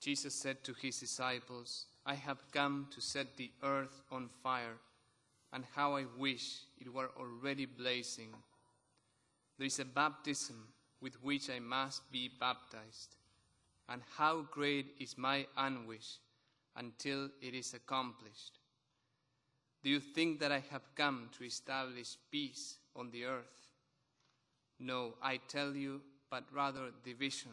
Jesus said to his disciples, I have come to set the earth on fire, and how I wish it were already blazing. There is a baptism with which I must be baptized, and how great is my anguish until it is accomplished. Do you think that I have come to establish peace on the earth? No, I tell you, but rather division.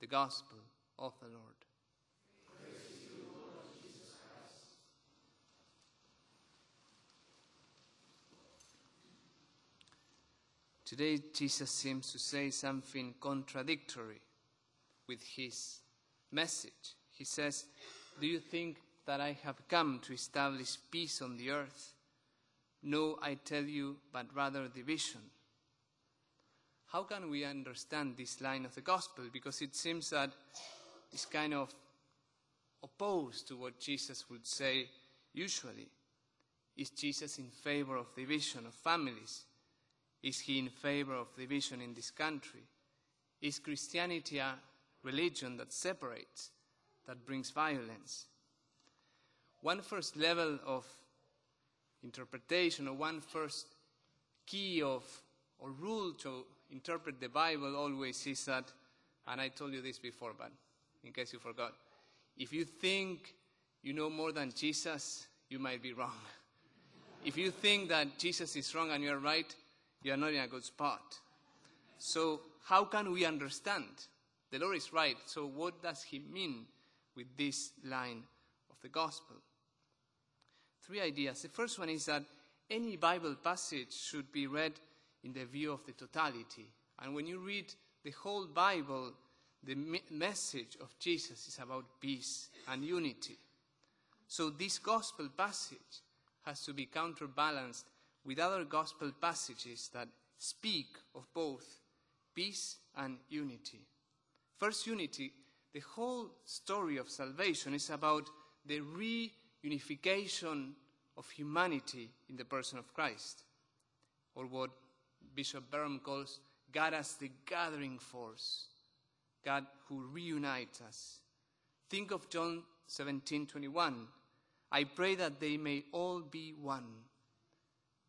the gospel of the Lord. Today, Jesus seems to say something contradictory with his message. He says, Do you think that I have come to establish peace on the earth? No, I tell you, but rather division how can we understand this line of the gospel? Because it seems that it's kind of opposed to what Jesus would say usually. Is Jesus in favor of division of families? Is he in favor of division in this country? Is Christianity a religion that separates, that brings violence? One first level of interpretation, or one first key of or rule to interpret the Bible always is that, and I told you this before, but in case you forgot, if you think you know more than Jesus, you might be wrong. If you think that Jesus is wrong and you're right, you are not in a good spot. So, how can we understand? The Lord is right. So, what does He mean with this line of the gospel? Three ideas. The first one is that any Bible passage should be read in the view of the totality. And when you read the whole Bible, the me- message of Jesus is about peace and unity. So this gospel passage has to be counterbalanced with other gospel passages that speak of both peace and unity. First, unity, the whole story of salvation is about the reunification of humanity in the person of Christ, or what Bishop Barron calls God as the gathering force, God who reunites us. Think of John 17 21. I pray that they may all be one.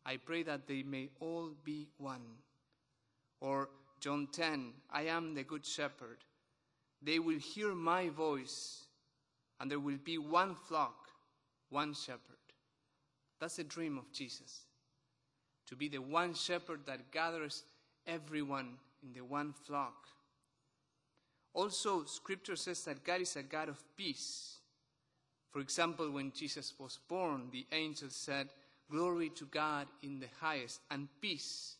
I pray that they may all be one. Or John 10, I am the good shepherd. They will hear my voice, and there will be one flock, one shepherd. That's the dream of Jesus to be the one shepherd that gathers everyone in the one flock. Also, scripture says that God is a God of peace. For example, when Jesus was born, the angels said, Glory to God in the highest, and peace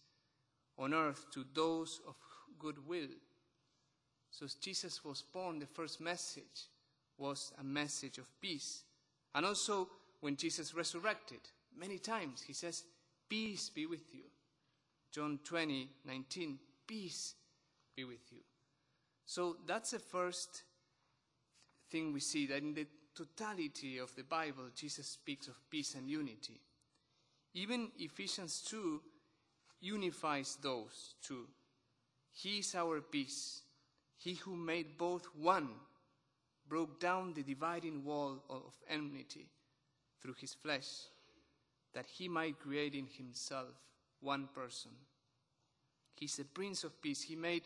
on earth to those of good will. So, Jesus was born, the first message was a message of peace. And also, when Jesus resurrected, many times he says, Peace be with you. John 20, 19. Peace be with you. So that's the first thing we see that in the totality of the Bible, Jesus speaks of peace and unity. Even Ephesians 2 unifies those two. He is our peace. He who made both one broke down the dividing wall of enmity through his flesh that he might create in himself one person. He's the Prince of Peace. He made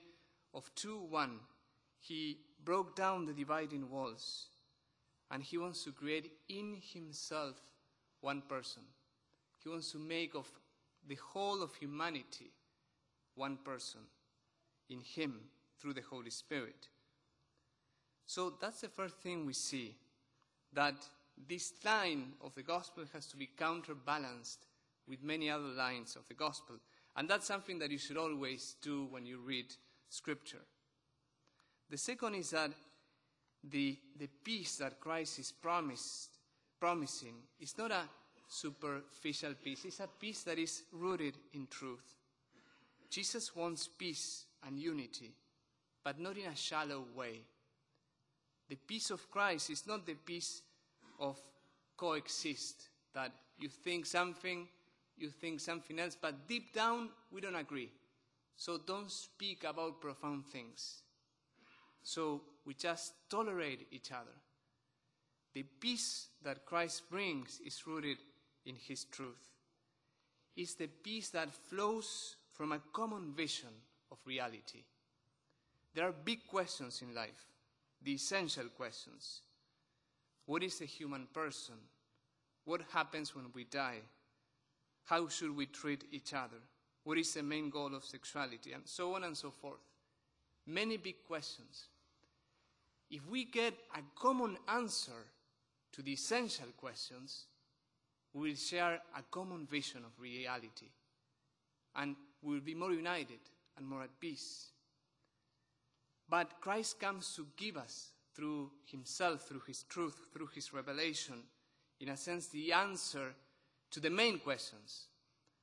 of two one. He broke down the dividing walls. And he wants to create in himself one person. He wants to make of the whole of humanity one person in him through the Holy Spirit. So that's the first thing we see that this line of the gospel has to be counterbalanced with many other lines of the gospel. And that's something that you should always do when you read scripture. The second is that the, the peace that Christ is promised, promising is not a superficial peace, it's a peace that is rooted in truth. Jesus wants peace and unity, but not in a shallow way. The peace of Christ is not the peace of coexist, that you think something, you think something else, but deep down we don't agree. So don't speak about profound things. So we just tolerate each other. The peace that Christ brings is rooted in his truth. It's the peace that flows from a common vision of reality. There are big questions in life, the essential questions. What is a human person? What happens when we die? How should we treat each other? What is the main goal of sexuality? And so on and so forth. Many big questions. If we get a common answer to the essential questions, we will share a common vision of reality and we will be more united and more at peace. But Christ comes to give us, through Himself, through His truth, through His revelation, in a sense, the answer to the main questions,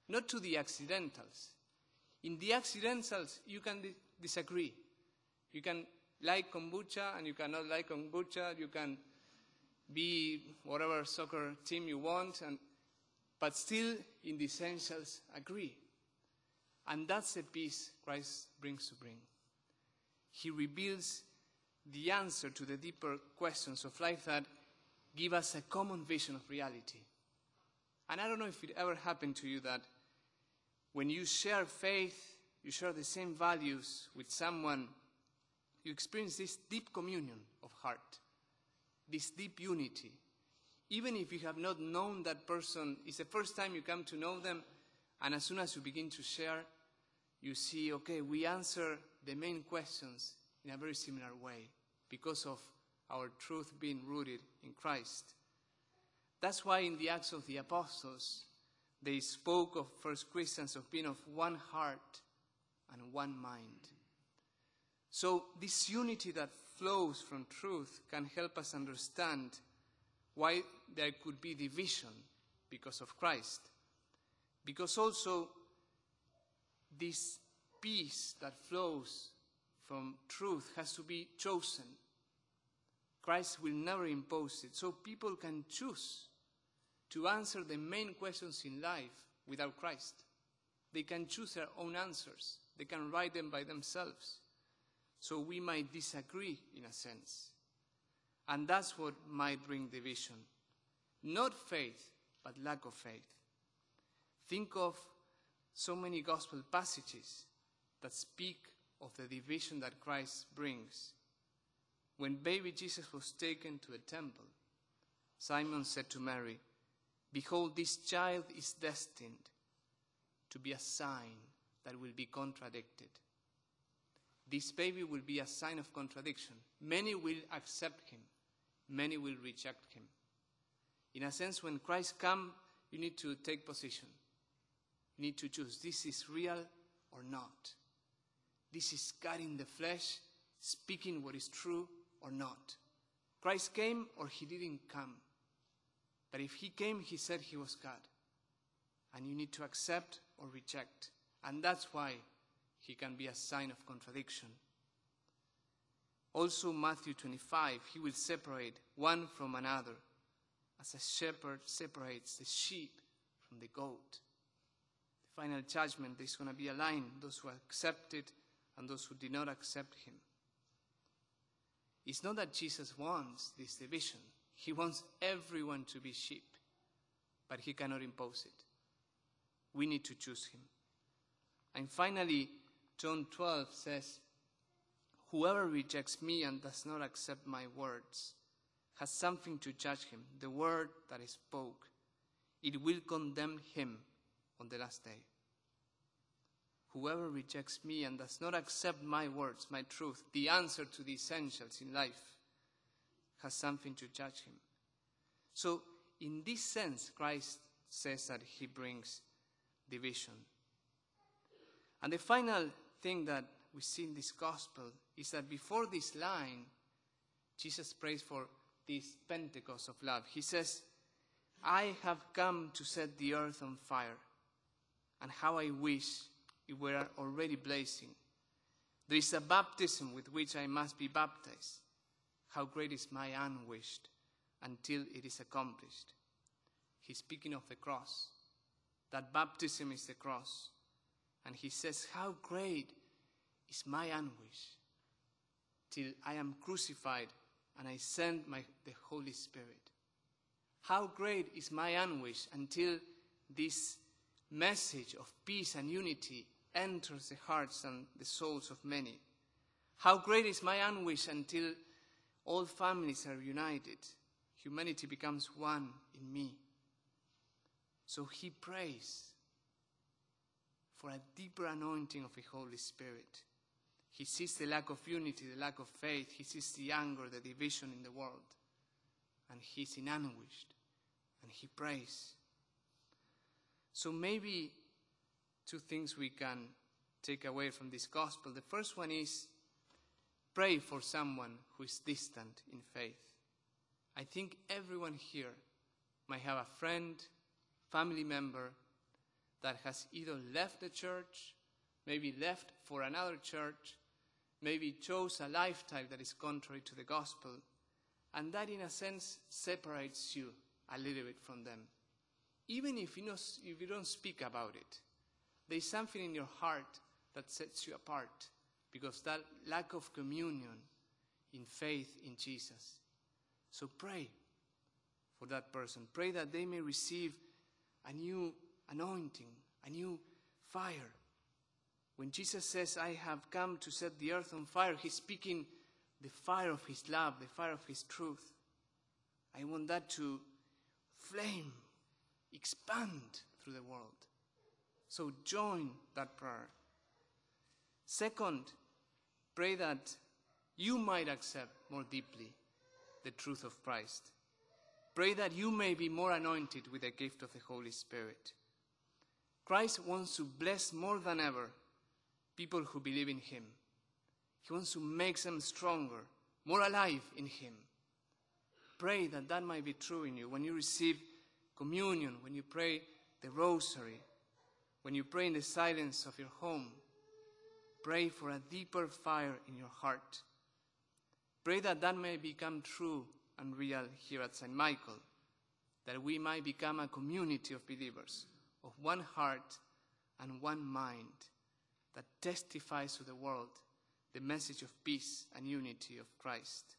not to the accidentals. In the accidentals, you can di- disagree. You can like kombucha and you cannot like kombucha. You can be whatever soccer team you want, and, but still, in the essentials, agree. And that's the peace Christ brings to bring. He reveals the answer to the deeper questions of life that give us a common vision of reality. And I don't know if it ever happened to you that when you share faith, you share the same values with someone, you experience this deep communion of heart, this deep unity. Even if you have not known that person, it's the first time you come to know them, and as soon as you begin to share, you see, okay, we answer the main questions in a very similar way because of our truth being rooted in Christ. That's why in the Acts of the Apostles, they spoke of first Christians of being of one heart and one mind. So, this unity that flows from truth can help us understand why there could be division because of Christ. Because also, this peace that flows from truth has to be chosen. Christ will never impose it. So people can choose to answer the main questions in life without Christ. They can choose their own answers, they can write them by themselves. So we might disagree in a sense. And that's what might bring division. Not faith, but lack of faith. Think of so many gospel passages that speak of the division that Christ brings. When baby Jesus was taken to a temple, Simon said to Mary, Behold, this child is destined to be a sign that will be contradicted. This baby will be a sign of contradiction. Many will accept him, many will reject him. In a sense, when Christ comes, you need to take position. You need to choose this is real or not. This is God in the flesh speaking what is true or not. Christ came or he didn't come. But if he came, he said he was God. And you need to accept or reject. And that's why he can be a sign of contradiction. Also, Matthew 25, he will separate one from another, as a shepherd separates the sheep from the goat. The final judgment, there's going to be a line those who accepted and those who did not accept him. It's not that Jesus wants this division, he wants everyone to be sheep, but he cannot impose it. We need to choose him. And finally, John 12 says, Whoever rejects me and does not accept my words has something to judge him. The word that I spoke, it will condemn him on the last day. Whoever rejects me and does not accept my words, my truth, the answer to the essentials in life, has something to judge him. So, in this sense, Christ says that he brings division. And the final thing that we see in this gospel is that before this line, Jesus prays for this Pentecost of love. He says, I have come to set the earth on fire, and how I wish it were already blazing. There is a baptism with which I must be baptized. How great is my anguish until it is accomplished. He's speaking of the cross. That baptism is the cross. And he says, How great is my anguish till I am crucified and I send my, the Holy Spirit. How great is my anguish until this message of peace and unity enters the hearts and the souls of many. How great is my anguish until all families are united. Humanity becomes one in me. So he prays for a deeper anointing of the Holy Spirit. He sees the lack of unity, the lack of faith. He sees the anger, the division in the world. And he's in anguish. And he prays. So maybe two things we can take away from this gospel. The first one is pray for someone who is distant in faith. I think everyone here might have a friend, family member that has either left the church, maybe left for another church, maybe chose a lifestyle that is contrary to the gospel, and that in a sense separates you a little bit from them. Even if you, know, if you don't speak about it, there is something in your heart that sets you apart because that lack of communion in faith in Jesus. So pray for that person. Pray that they may receive a new anointing, a new fire. When Jesus says, I have come to set the earth on fire, he's speaking the fire of his love, the fire of his truth. I want that to flame, expand through the world. So join that prayer. Second, pray that you might accept more deeply the truth of Christ. Pray that you may be more anointed with the gift of the Holy Spirit. Christ wants to bless more than ever people who believe in Him. He wants to make them stronger, more alive in Him. Pray that that might be true in you. When you receive communion, when you pray the rosary, when you pray in the silence of your home, pray for a deeper fire in your heart. Pray that that may become true and real here at St. Michael, that we might become a community of believers, of one heart and one mind, that testifies to the world the message of peace and unity of Christ.